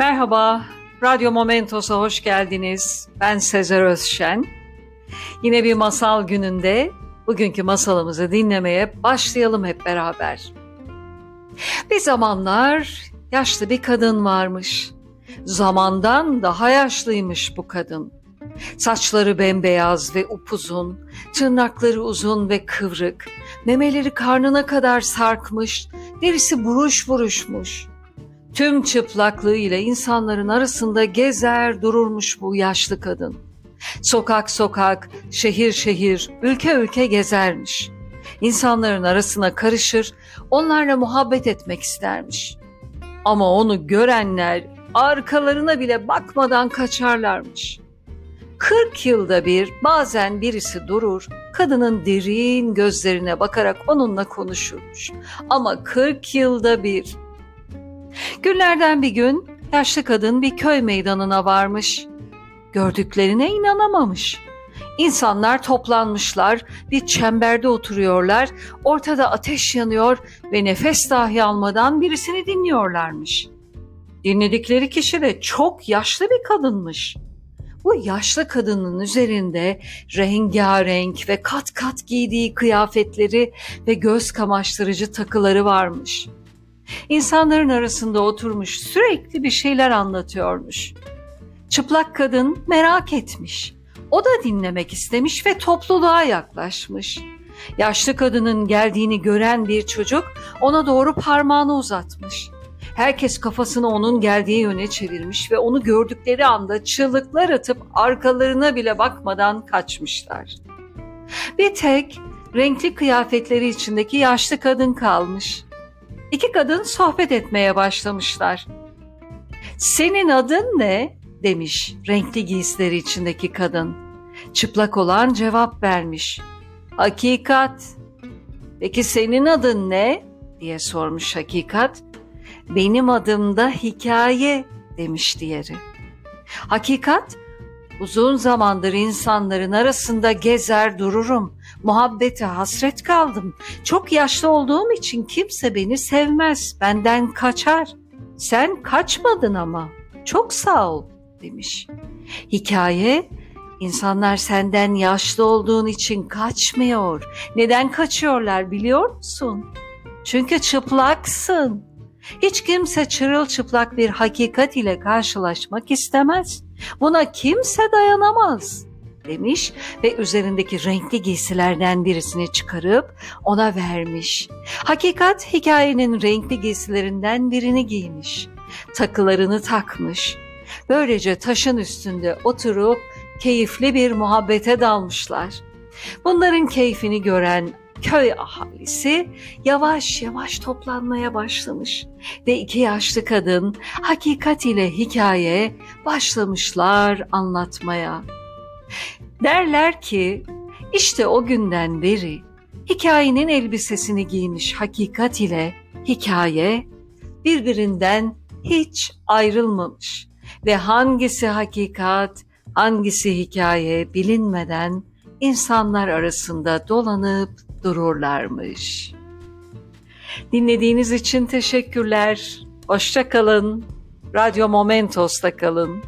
Merhaba, Radyo Momentos'a hoş geldiniz. Ben Sezer Özşen. Yine bir masal gününde bugünkü masalımızı dinlemeye başlayalım hep beraber. Bir zamanlar yaşlı bir kadın varmış. Zamandan daha yaşlıymış bu kadın. Saçları bembeyaz ve upuzun, tırnakları uzun ve kıvrık, memeleri karnına kadar sarkmış, derisi buruş buruşmuş. Tüm çıplaklığıyla insanların arasında gezer dururmuş bu yaşlı kadın. Sokak sokak, şehir şehir, ülke ülke gezermiş. İnsanların arasına karışır, onlarla muhabbet etmek istermiş. Ama onu görenler arkalarına bile bakmadan kaçarlarmış. 40 yılda bir bazen birisi durur, kadının derin gözlerine bakarak onunla konuşurmuş. Ama 40 yılda bir. Günlerden bir gün yaşlı kadın bir köy meydanına varmış. Gördüklerine inanamamış. İnsanlar toplanmışlar, bir çemberde oturuyorlar, ortada ateş yanıyor ve nefes dahi almadan birisini dinliyorlarmış. Dinledikleri kişi de çok yaşlı bir kadınmış. Bu yaşlı kadının üzerinde rengarenk ve kat kat giydiği kıyafetleri ve göz kamaştırıcı takıları varmış. İnsanların arasında oturmuş sürekli bir şeyler anlatıyormuş. Çıplak kadın merak etmiş. O da dinlemek istemiş ve topluluğa yaklaşmış. Yaşlı kadının geldiğini gören bir çocuk ona doğru parmağını uzatmış. Herkes kafasını onun geldiği yöne çevirmiş ve onu gördükleri anda çığlıklar atıp arkalarına bile bakmadan kaçmışlar. Bir tek renkli kıyafetleri içindeki yaşlı kadın kalmış. İki kadın sohbet etmeye başlamışlar. Senin adın ne? demiş renkli giysileri içindeki kadın. Çıplak olan cevap vermiş. Hakikat. Peki senin adın ne? diye sormuş hakikat. Benim adım da hikaye demiş diğeri. Hakikat uzun zamandır insanların arasında gezer dururum. Muhabbete hasret kaldım. Çok yaşlı olduğum için kimse beni sevmez. Benden kaçar. Sen kaçmadın ama. Çok sağ ol demiş. Hikaye İnsanlar senden yaşlı olduğun için kaçmıyor. Neden kaçıyorlar biliyor musun? Çünkü çıplaksın. Hiç kimse çırılçıplak bir hakikat ile karşılaşmak istemez. Buna kimse dayanamaz demiş ve üzerindeki renkli giysilerden birisini çıkarıp ona vermiş. Hakikat hikayenin renkli giysilerinden birini giymiş. Takılarını takmış. Böylece taşın üstünde oturup keyifli bir muhabbete dalmışlar. Bunların keyfini gören köy ahalisi yavaş yavaş toplanmaya başlamış ve iki yaşlı kadın hakikat ile hikaye başlamışlar anlatmaya. Derler ki işte o günden beri hikayenin elbisesini giymiş hakikat ile hikaye birbirinden hiç ayrılmamış ve hangisi hakikat, hangisi hikaye bilinmeden insanlar arasında dolanıp dururlarmış. Dinlediğiniz için teşekkürler. Hoşça kalın. Radyo Momentos'ta kalın.